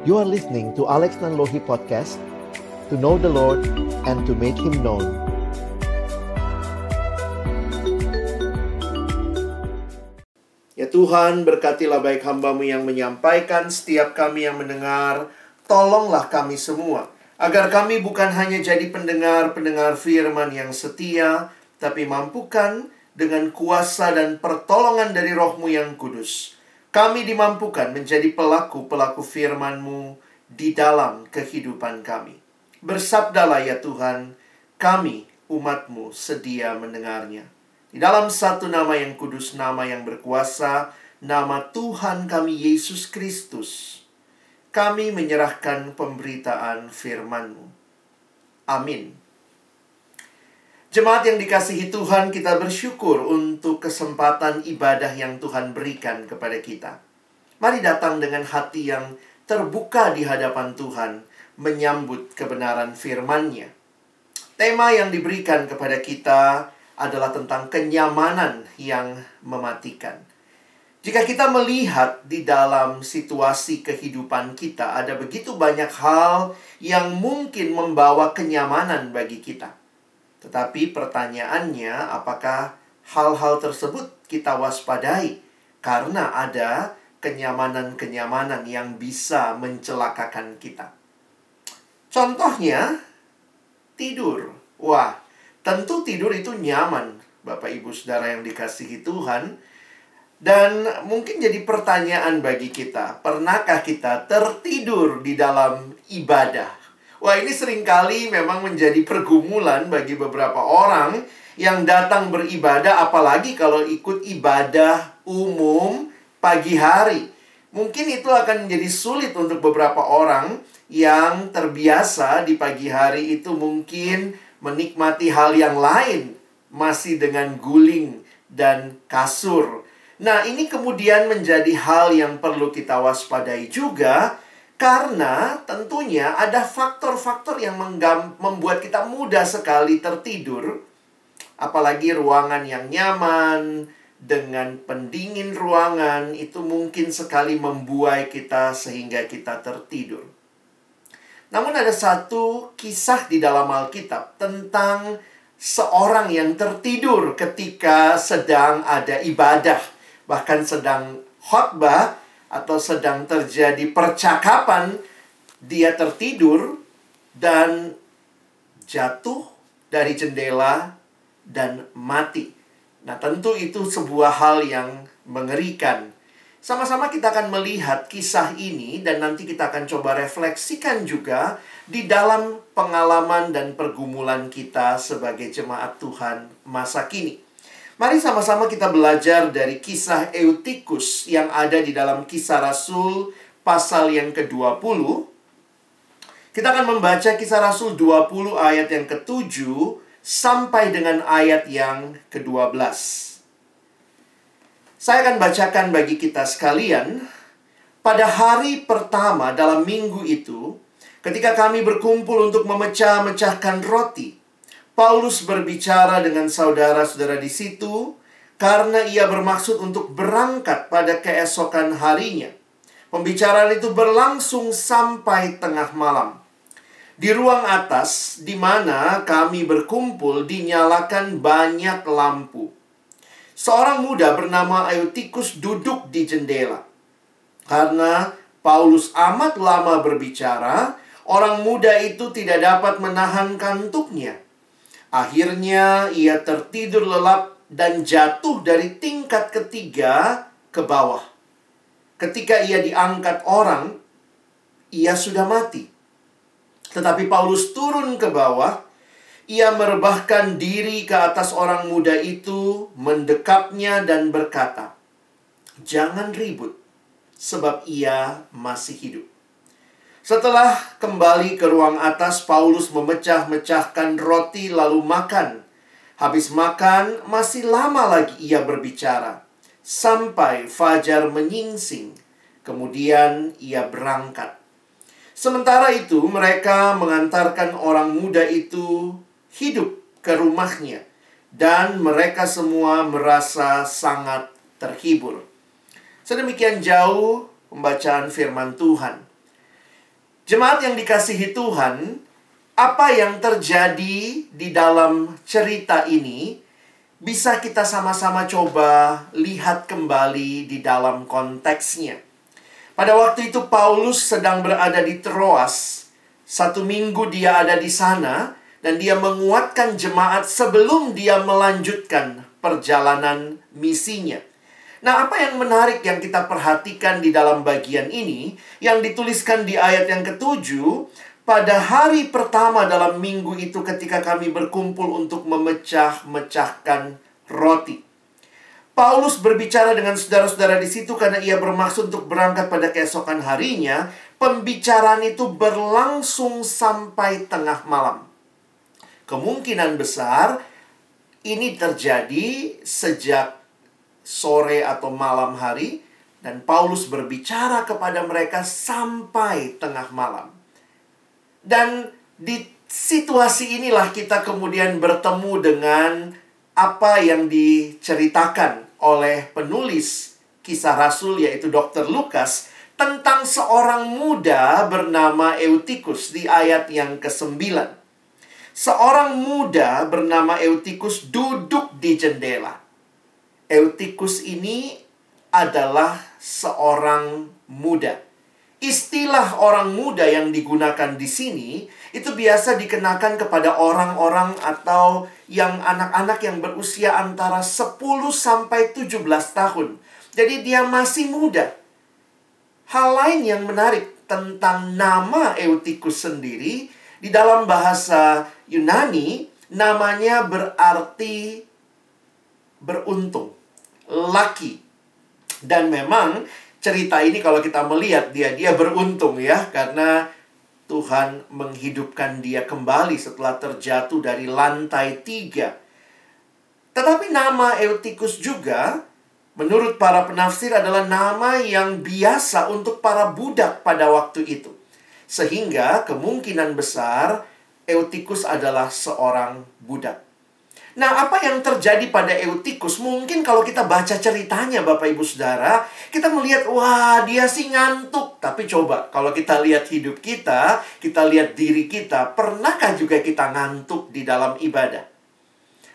You are listening to Alex Nanlohi Podcast To know the Lord and to make Him known Ya Tuhan, berkatilah baik hambamu yang menyampaikan, setiap kami yang mendengar, tolonglah kami semua. Agar kami bukan hanya jadi pendengar-pendengar firman yang setia, tapi mampukan dengan kuasa dan pertolongan dari rohmu yang kudus. Kami dimampukan menjadi pelaku-pelaku firman-Mu di dalam kehidupan kami. Bersabdalah ya Tuhan, kami umat-Mu sedia mendengarnya. Di dalam satu nama yang kudus, nama yang berkuasa, nama Tuhan kami Yesus Kristus, kami menyerahkan pemberitaan firman-Mu. Amin. Jemaat yang dikasihi Tuhan, kita bersyukur untuk kesempatan ibadah yang Tuhan berikan kepada kita. Mari datang dengan hati yang terbuka di hadapan Tuhan, menyambut kebenaran firman-Nya. Tema yang diberikan kepada kita adalah tentang kenyamanan yang mematikan. Jika kita melihat di dalam situasi kehidupan kita, ada begitu banyak hal yang mungkin membawa kenyamanan bagi kita. Tetapi pertanyaannya, apakah hal-hal tersebut kita waspadai? Karena ada kenyamanan-kenyamanan yang bisa mencelakakan kita. Contohnya, tidur. Wah, Tentu tidur itu nyaman, Bapak Ibu Saudara yang dikasihi Tuhan. Dan mungkin jadi pertanyaan bagi kita, pernahkah kita tertidur di dalam ibadah? Wah, ini sering kali memang menjadi pergumulan bagi beberapa orang yang datang beribadah, apalagi kalau ikut ibadah umum pagi hari. Mungkin itu akan menjadi sulit untuk beberapa orang yang terbiasa di pagi hari itu mungkin menikmati hal yang lain masih dengan guling dan kasur. Nah, ini kemudian menjadi hal yang perlu kita waspadai juga karena tentunya ada faktor-faktor yang membuat kita mudah sekali tertidur. Apalagi ruangan yang nyaman dengan pendingin ruangan itu mungkin sekali membuai kita sehingga kita tertidur. Namun ada satu kisah di dalam Alkitab tentang seorang yang tertidur ketika sedang ada ibadah, bahkan sedang khotbah atau sedang terjadi percakapan, dia tertidur dan jatuh dari jendela dan mati. Nah, tentu itu sebuah hal yang mengerikan. Sama-sama kita akan melihat kisah ini dan nanti kita akan coba refleksikan juga di dalam pengalaman dan pergumulan kita sebagai jemaat Tuhan masa kini. Mari sama-sama kita belajar dari kisah Eutikus yang ada di dalam kisah Rasul pasal yang ke-20. Kita akan membaca kisah Rasul 20 ayat yang ke-7 sampai dengan ayat yang ke-12. Saya akan bacakan bagi kita sekalian. Pada hari pertama dalam minggu itu, ketika kami berkumpul untuk memecah-mecahkan roti, Paulus berbicara dengan saudara-saudara di situ karena ia bermaksud untuk berangkat pada keesokan harinya. Pembicaraan itu berlangsung sampai tengah malam. Di ruang atas, di mana kami berkumpul, dinyalakan banyak lampu. Seorang muda bernama Eutikus duduk di jendela. Karena Paulus amat lama berbicara, orang muda itu tidak dapat menahan kantuknya. Akhirnya ia tertidur lelap dan jatuh dari tingkat ketiga ke bawah. Ketika ia diangkat orang, ia sudah mati. Tetapi Paulus turun ke bawah ia merebahkan diri ke atas orang muda itu, mendekapnya dan berkata, "Jangan ribut, sebab ia masih hidup." Setelah kembali ke ruang atas, Paulus memecah-mecahkan roti lalu makan. Habis makan, masih lama lagi ia berbicara. Sampai fajar menyingsing. Kemudian ia berangkat. Sementara itu, mereka mengantarkan orang muda itu hidup ke rumahnya, dan mereka semua merasa sangat terhibur. Sedemikian jauh pembacaan firman Tuhan. Jemaat yang dikasihi Tuhan, apa yang terjadi di dalam cerita ini bisa kita sama-sama coba lihat kembali di dalam konteksnya. Pada waktu itu Paulus sedang berada di Troas. Satu minggu dia ada di sana dan dia menguatkan jemaat sebelum dia melanjutkan perjalanan misinya. Nah, apa yang menarik yang kita perhatikan di dalam bagian ini, yang dituliskan di ayat yang ketujuh, pada hari pertama dalam minggu itu ketika kami berkumpul untuk memecah-mecahkan roti. Paulus berbicara dengan saudara-saudara di situ karena ia bermaksud untuk berangkat pada keesokan harinya. Pembicaraan itu berlangsung sampai tengah malam. Kemungkinan besar ini terjadi sejak sore atau malam hari dan Paulus berbicara kepada mereka sampai tengah malam. Dan di situasi inilah kita kemudian bertemu dengan apa yang diceritakan oleh penulis kisah Rasul yaitu Dr. Lukas tentang seorang muda bernama Eutikus di ayat yang ke-9. Seorang muda bernama Eutikus duduk di jendela. Eutikus ini adalah seorang muda. Istilah orang muda yang digunakan di sini itu biasa dikenakan kepada orang-orang atau yang anak-anak yang berusia antara 10 sampai 17 tahun. Jadi dia masih muda. Hal lain yang menarik tentang nama Eutikus sendiri di dalam bahasa Yunani namanya berarti beruntung laki. Dan memang cerita ini kalau kita melihat dia dia beruntung ya karena Tuhan menghidupkan dia kembali setelah terjatuh dari lantai tiga. Tetapi nama Eutikus juga menurut para penafsir adalah nama yang biasa untuk para budak pada waktu itu. Sehingga kemungkinan besar Eutikus adalah seorang budak. Nah, apa yang terjadi pada Eutikus? Mungkin kalau kita baca ceritanya Bapak Ibu Saudara, kita melihat wah, dia sih ngantuk. Tapi coba kalau kita lihat hidup kita, kita lihat diri kita, pernahkah juga kita ngantuk di dalam ibadah?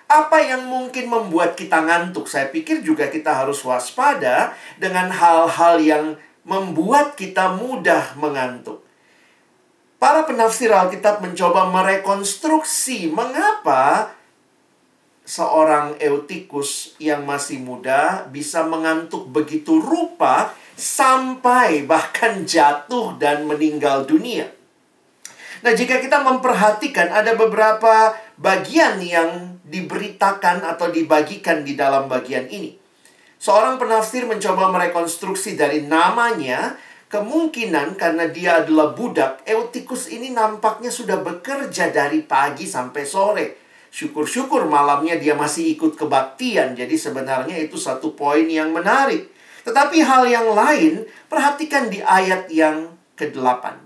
Apa yang mungkin membuat kita ngantuk? Saya pikir juga kita harus waspada dengan hal-hal yang membuat kita mudah mengantuk. Para penafsir Alkitab mencoba merekonstruksi mengapa seorang Eutikus yang masih muda bisa mengantuk begitu rupa sampai bahkan jatuh dan meninggal dunia. Nah, jika kita memperhatikan ada beberapa bagian yang diberitakan atau dibagikan di dalam bagian ini. Seorang penafsir mencoba merekonstruksi dari namanya, kemungkinan karena dia adalah budak, Eutikus ini nampaknya sudah bekerja dari pagi sampai sore Syukur-syukur malamnya dia masih ikut kebaktian. Jadi sebenarnya itu satu poin yang menarik. Tetapi hal yang lain, perhatikan di ayat yang ke-8.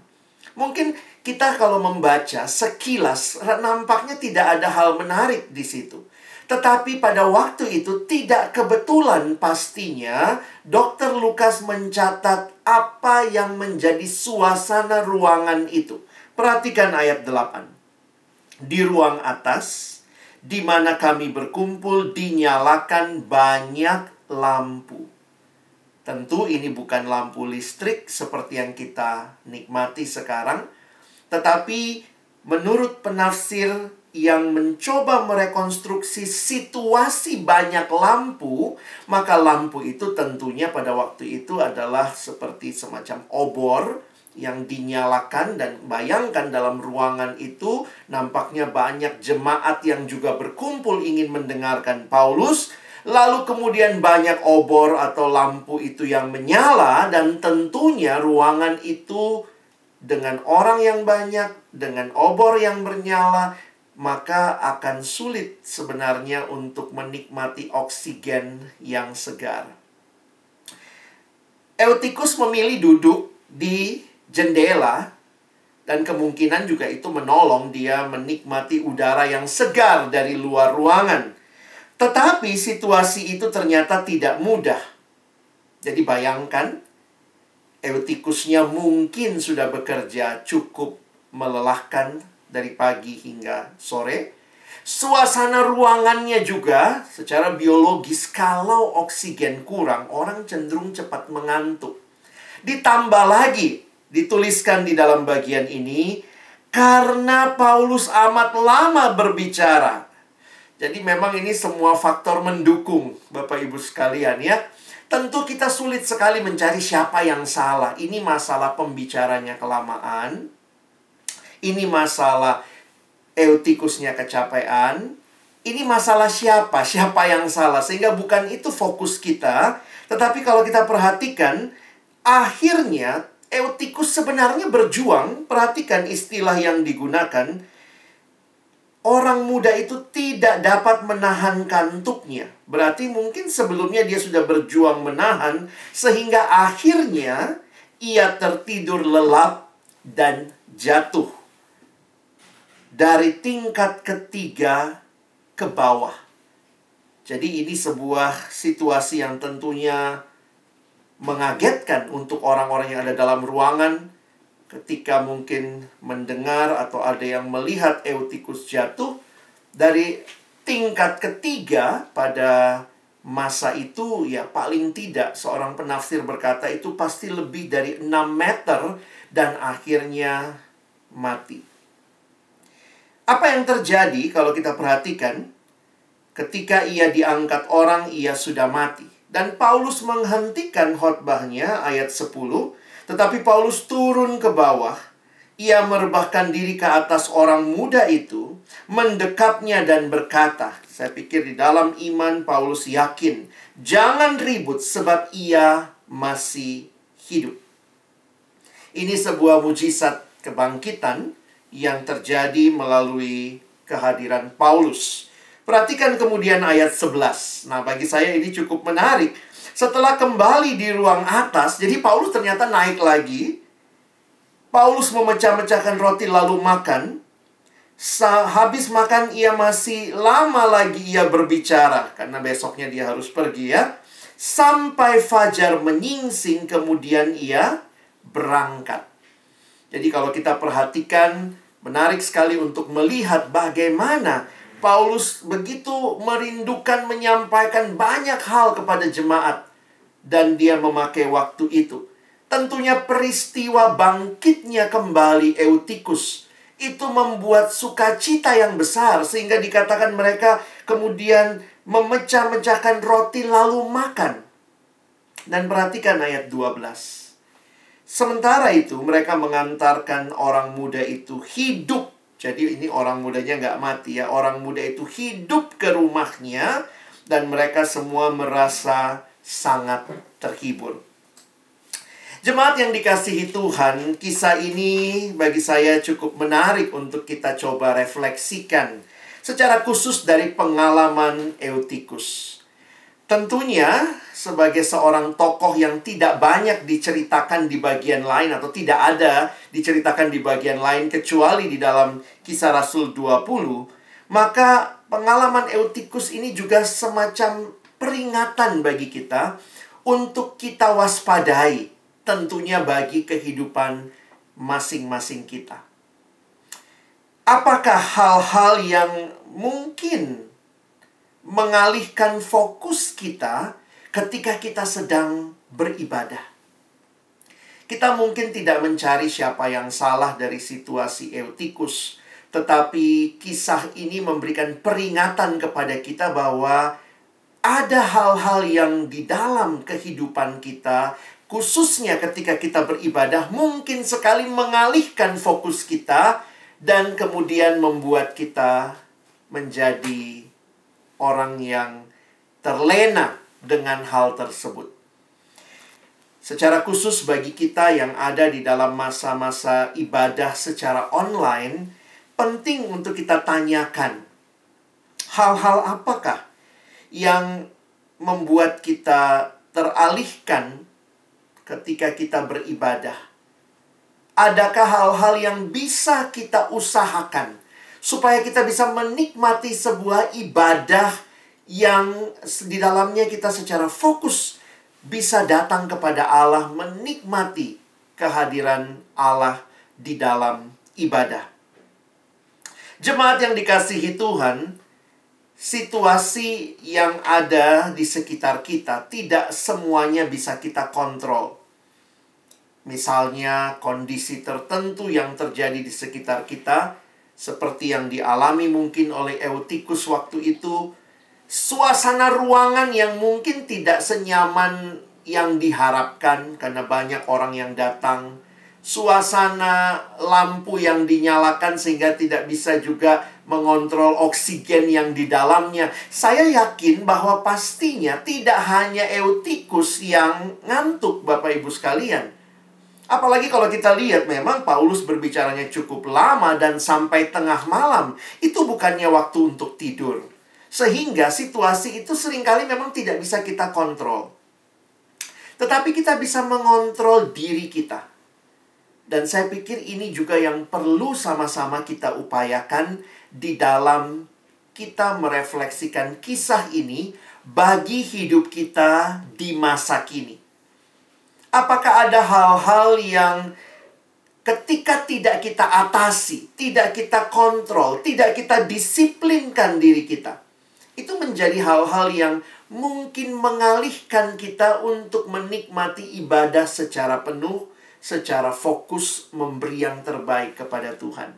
Mungkin kita kalau membaca sekilas nampaknya tidak ada hal menarik di situ. Tetapi pada waktu itu tidak kebetulan pastinya Dokter Lukas mencatat apa yang menjadi suasana ruangan itu. Perhatikan ayat 8. Di ruang atas di mana kami berkumpul dinyalakan banyak lampu. Tentu ini bukan lampu listrik seperti yang kita nikmati sekarang, tetapi menurut penafsir yang mencoba merekonstruksi situasi banyak lampu, maka lampu itu tentunya pada waktu itu adalah seperti semacam obor yang dinyalakan dan bayangkan dalam ruangan itu nampaknya banyak jemaat yang juga berkumpul ingin mendengarkan Paulus lalu kemudian banyak obor atau lampu itu yang menyala dan tentunya ruangan itu dengan orang yang banyak dengan obor yang bernyala maka akan sulit sebenarnya untuk menikmati oksigen yang segar. Eutikus memilih duduk di jendela dan kemungkinan juga itu menolong dia menikmati udara yang segar dari luar ruangan. Tetapi situasi itu ternyata tidak mudah. Jadi bayangkan Eutikusnya mungkin sudah bekerja cukup melelahkan dari pagi hingga sore. Suasana ruangannya juga secara biologis kalau oksigen kurang, orang cenderung cepat mengantuk. Ditambah lagi, dituliskan di dalam bagian ini, karena Paulus amat lama berbicara. Jadi memang ini semua faktor mendukung Bapak Ibu sekalian ya. Tentu kita sulit sekali mencari siapa yang salah. Ini masalah pembicaranya kelamaan. Ini masalah eutikusnya kecapean. Ini masalah siapa? Siapa yang salah? Sehingga bukan itu fokus kita. Tetapi kalau kita perhatikan, akhirnya Eutikus sebenarnya berjuang, perhatikan istilah yang digunakan. Orang muda itu tidak dapat menahan kantuknya. Berarti mungkin sebelumnya dia sudah berjuang menahan, sehingga akhirnya ia tertidur lelap dan jatuh. Dari tingkat ketiga ke bawah. Jadi ini sebuah situasi yang tentunya mengagetkan untuk orang-orang yang ada dalam ruangan ketika mungkin mendengar atau ada yang melihat Eutikus jatuh dari tingkat ketiga pada masa itu ya paling tidak seorang penafsir berkata itu pasti lebih dari 6 meter dan akhirnya mati. Apa yang terjadi kalau kita perhatikan ketika ia diangkat orang ia sudah mati. Dan Paulus menghentikan khotbahnya ayat 10, tetapi Paulus turun ke bawah. Ia merebahkan diri ke atas orang muda itu, mendekapnya dan berkata, saya pikir di dalam iman Paulus yakin, jangan ribut sebab ia masih hidup. Ini sebuah mujizat kebangkitan yang terjadi melalui kehadiran Paulus. Perhatikan kemudian ayat 11. Nah, bagi saya ini cukup menarik. Setelah kembali di ruang atas, jadi Paulus ternyata naik lagi. Paulus memecah-mecahkan roti lalu makan. Habis makan ia masih lama lagi ia berbicara karena besoknya dia harus pergi ya. Sampai fajar menyingsing kemudian ia berangkat. Jadi kalau kita perhatikan menarik sekali untuk melihat bagaimana Paulus begitu merindukan menyampaikan banyak hal kepada jemaat dan dia memakai waktu itu. Tentunya peristiwa bangkitnya kembali Eutikus itu membuat sukacita yang besar sehingga dikatakan mereka kemudian memecah-mecahkan roti lalu makan. Dan perhatikan ayat 12. Sementara itu mereka mengantarkan orang muda itu hidup jadi ini orang mudanya nggak mati ya. Orang muda itu hidup ke rumahnya dan mereka semua merasa sangat terhibur. Jemaat yang dikasihi Tuhan, kisah ini bagi saya cukup menarik untuk kita coba refleksikan secara khusus dari pengalaman Eutikus. Tentunya sebagai seorang tokoh yang tidak banyak diceritakan di bagian lain atau tidak ada diceritakan di bagian lain kecuali di dalam kisah Rasul 20, maka pengalaman Eutikus ini juga semacam peringatan bagi kita untuk kita waspadai tentunya bagi kehidupan masing-masing kita. Apakah hal-hal yang mungkin mengalihkan fokus kita ketika kita sedang beribadah. Kita mungkin tidak mencari siapa yang salah dari situasi Eutikus, tetapi kisah ini memberikan peringatan kepada kita bahwa ada hal-hal yang di dalam kehidupan kita, khususnya ketika kita beribadah, mungkin sekali mengalihkan fokus kita dan kemudian membuat kita menjadi orang yang terlena dengan hal tersebut. Secara khusus bagi kita yang ada di dalam masa-masa ibadah secara online, penting untuk kita tanyakan hal-hal apakah yang membuat kita teralihkan ketika kita beribadah. Adakah hal-hal yang bisa kita usahakan supaya kita bisa menikmati sebuah ibadah yang di dalamnya kita secara fokus bisa datang kepada Allah menikmati kehadiran Allah di dalam ibadah. Jemaat yang dikasihi Tuhan, situasi yang ada di sekitar kita tidak semuanya bisa kita kontrol. Misalnya kondisi tertentu yang terjadi di sekitar kita seperti yang dialami mungkin oleh Eutikus waktu itu, suasana ruangan yang mungkin tidak senyaman yang diharapkan karena banyak orang yang datang, suasana lampu yang dinyalakan sehingga tidak bisa juga mengontrol oksigen yang di dalamnya. Saya yakin bahwa pastinya tidak hanya Eutikus yang ngantuk Bapak Ibu sekalian. Apalagi kalau kita lihat memang Paulus berbicaranya cukup lama dan sampai tengah malam. Itu bukannya waktu untuk tidur. Sehingga situasi itu sering kali memang tidak bisa kita kontrol. Tetapi kita bisa mengontrol diri kita. Dan saya pikir ini juga yang perlu sama-sama kita upayakan di dalam kita merefleksikan kisah ini bagi hidup kita di masa kini. Apakah ada hal-hal yang ketika tidak kita atasi, tidak kita kontrol, tidak kita disiplinkan diri kita, itu menjadi hal-hal yang mungkin mengalihkan kita untuk menikmati ibadah secara penuh, secara fokus, memberi yang terbaik kepada Tuhan.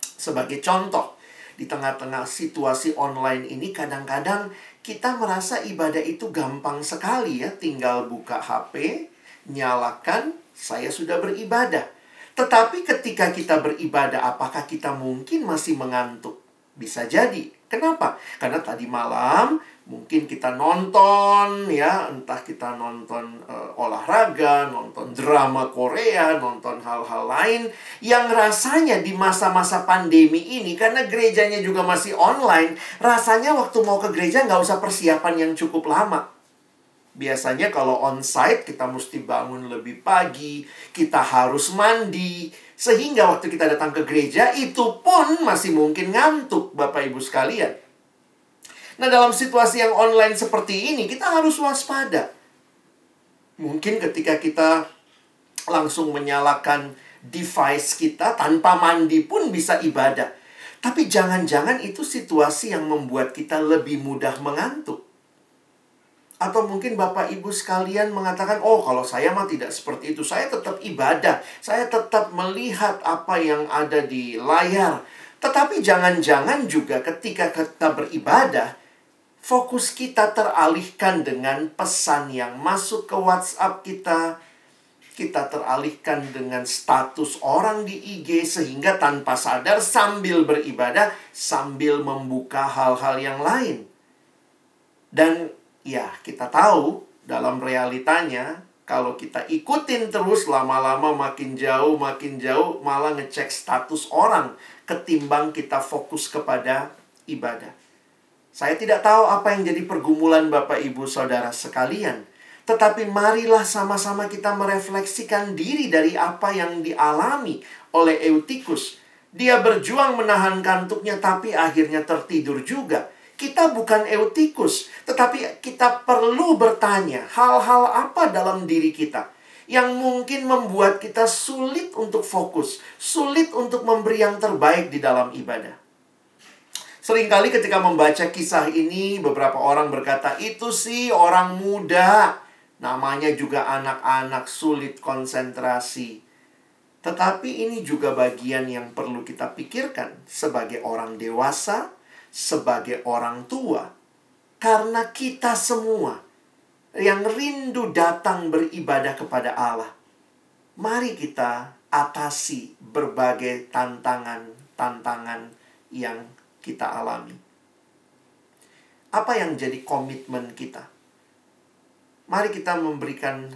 Sebagai contoh, di tengah-tengah situasi online ini, kadang-kadang kita merasa ibadah itu gampang sekali, ya, tinggal buka HP nyalakan, saya sudah beribadah. Tetapi ketika kita beribadah, apakah kita mungkin masih mengantuk? Bisa jadi. Kenapa? Karena tadi malam mungkin kita nonton ya, entah kita nonton uh, olahraga, nonton drama Korea, nonton hal-hal lain yang rasanya di masa-masa pandemi ini karena gerejanya juga masih online, rasanya waktu mau ke gereja nggak usah persiapan yang cukup lama. Biasanya kalau on-site kita mesti bangun lebih pagi, kita harus mandi, sehingga waktu kita datang ke gereja itu pun masih mungkin ngantuk Bapak Ibu sekalian. Nah, dalam situasi yang online seperti ini kita harus waspada. Mungkin ketika kita langsung menyalakan device kita tanpa mandi pun bisa ibadah. Tapi jangan-jangan itu situasi yang membuat kita lebih mudah mengantuk. Atau mungkin Bapak Ibu sekalian mengatakan, "Oh, kalau saya mah tidak seperti itu. Saya tetap ibadah. Saya tetap melihat apa yang ada di layar." Tetapi jangan-jangan juga ketika kita beribadah, fokus kita teralihkan dengan pesan yang masuk ke WhatsApp kita. Kita teralihkan dengan status orang di IG sehingga tanpa sadar sambil beribadah, sambil membuka hal-hal yang lain. Dan ya kita tahu dalam realitanya kalau kita ikutin terus lama-lama makin jauh makin jauh malah ngecek status orang ketimbang kita fokus kepada ibadah. Saya tidak tahu apa yang jadi pergumulan Bapak Ibu Saudara sekalian. Tetapi marilah sama-sama kita merefleksikan diri dari apa yang dialami oleh Eutikus. Dia berjuang menahan kantuknya tapi akhirnya tertidur juga kita bukan eutikus, tetapi kita perlu bertanya hal-hal apa dalam diri kita yang mungkin membuat kita sulit untuk fokus, sulit untuk memberi yang terbaik di dalam ibadah. Seringkali ketika membaca kisah ini, beberapa orang berkata, itu sih orang muda. Namanya juga anak-anak sulit konsentrasi. Tetapi ini juga bagian yang perlu kita pikirkan sebagai orang dewasa, sebagai orang tua karena kita semua yang rindu datang beribadah kepada Allah. Mari kita atasi berbagai tantangan-tantangan yang kita alami. Apa yang jadi komitmen kita? Mari kita memberikan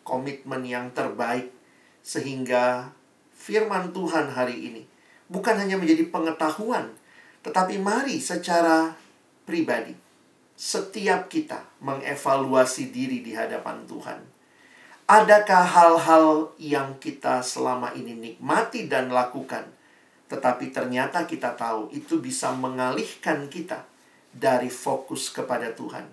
komitmen yang terbaik sehingga firman Tuhan hari ini bukan hanya menjadi pengetahuan tetapi mari secara pribadi, setiap kita mengevaluasi diri di hadapan Tuhan. Adakah hal-hal yang kita selama ini nikmati dan lakukan, tetapi ternyata kita tahu itu bisa mengalihkan kita dari fokus kepada Tuhan?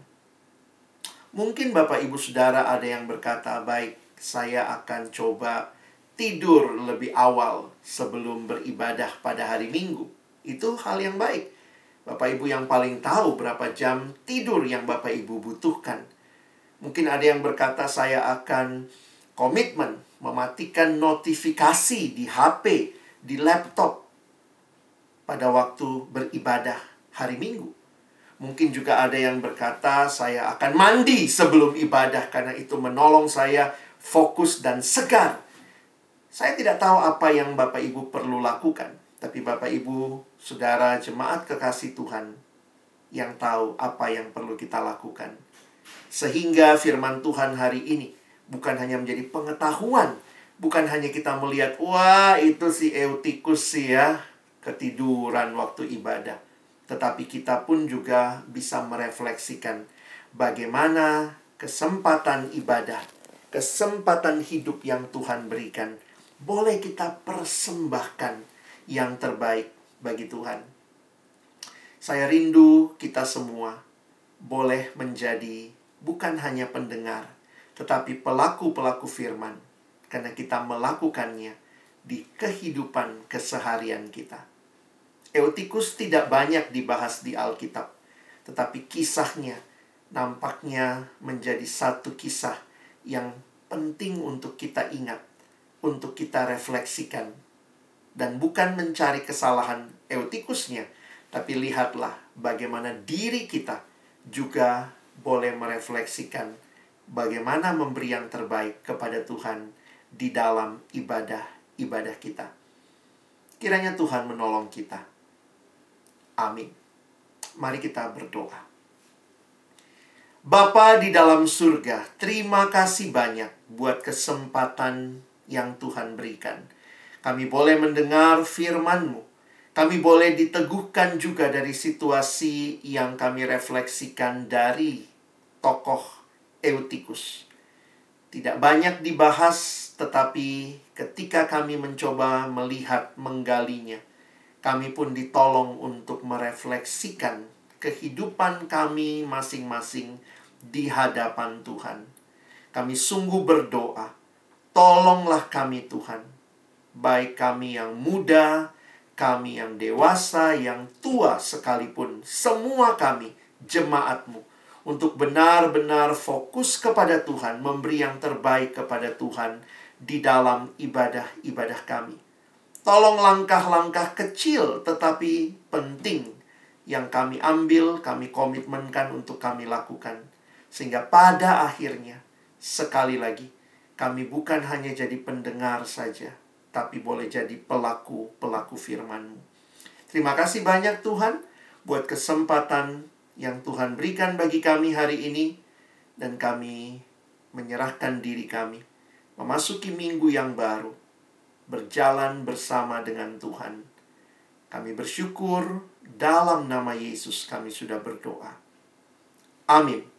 Mungkin Bapak Ibu Saudara ada yang berkata, "Baik, saya akan coba tidur lebih awal sebelum beribadah pada hari Minggu." Itu hal yang baik. Bapak Ibu yang paling tahu berapa jam tidur yang Bapak Ibu butuhkan. Mungkin ada yang berkata, "Saya akan komitmen mematikan notifikasi di HP, di laptop pada waktu beribadah hari Minggu." Mungkin juga ada yang berkata, "Saya akan mandi sebelum ibadah karena itu menolong saya fokus dan segar." Saya tidak tahu apa yang Bapak Ibu perlu lakukan, tapi Bapak Ibu, Saudara, jemaat kekasih Tuhan yang tahu apa yang perlu kita lakukan. Sehingga firman Tuhan hari ini bukan hanya menjadi pengetahuan, bukan hanya kita melihat, wah itu si Eutikus sih ya, ketiduran waktu ibadah tetapi kita pun juga bisa merefleksikan bagaimana kesempatan ibadah, kesempatan hidup yang Tuhan berikan, boleh kita persembahkan yang terbaik bagi Tuhan. Saya rindu kita semua boleh menjadi bukan hanya pendengar, tetapi pelaku-pelaku firman, karena kita melakukannya di kehidupan keseharian kita. Eutikus tidak banyak dibahas di Alkitab, tetapi kisahnya nampaknya menjadi satu kisah yang penting untuk kita ingat, untuk kita refleksikan. Dan bukan mencari kesalahan Eutikusnya, tapi lihatlah bagaimana diri kita juga boleh merefleksikan bagaimana memberi yang terbaik kepada Tuhan di dalam ibadah-ibadah kita. Kiranya Tuhan menolong kita Amin. Mari kita berdoa. Bapa di dalam surga, terima kasih banyak buat kesempatan yang Tuhan berikan. Kami boleh mendengar firman-Mu. Kami boleh diteguhkan juga dari situasi yang kami refleksikan dari tokoh Eutikus. Tidak banyak dibahas, tetapi ketika kami mencoba melihat menggalinya, kami pun ditolong untuk merefleksikan kehidupan kami masing-masing di hadapan Tuhan. Kami sungguh berdoa, tolonglah kami Tuhan, baik kami yang muda, kami yang dewasa, yang tua sekalipun, semua kami jemaatmu, untuk benar-benar fokus kepada Tuhan, memberi yang terbaik kepada Tuhan di dalam ibadah-ibadah kami. Tolong langkah-langkah kecil tetapi penting yang kami ambil, kami komitmenkan untuk kami lakukan. Sehingga pada akhirnya, sekali lagi, kami bukan hanya jadi pendengar saja, tapi boleh jadi pelaku-pelaku firman-Mu. Terima kasih banyak Tuhan buat kesempatan yang Tuhan berikan bagi kami hari ini dan kami menyerahkan diri kami memasuki minggu yang baru berjalan bersama dengan Tuhan. Kami bersyukur dalam nama Yesus kami sudah berdoa. Amin.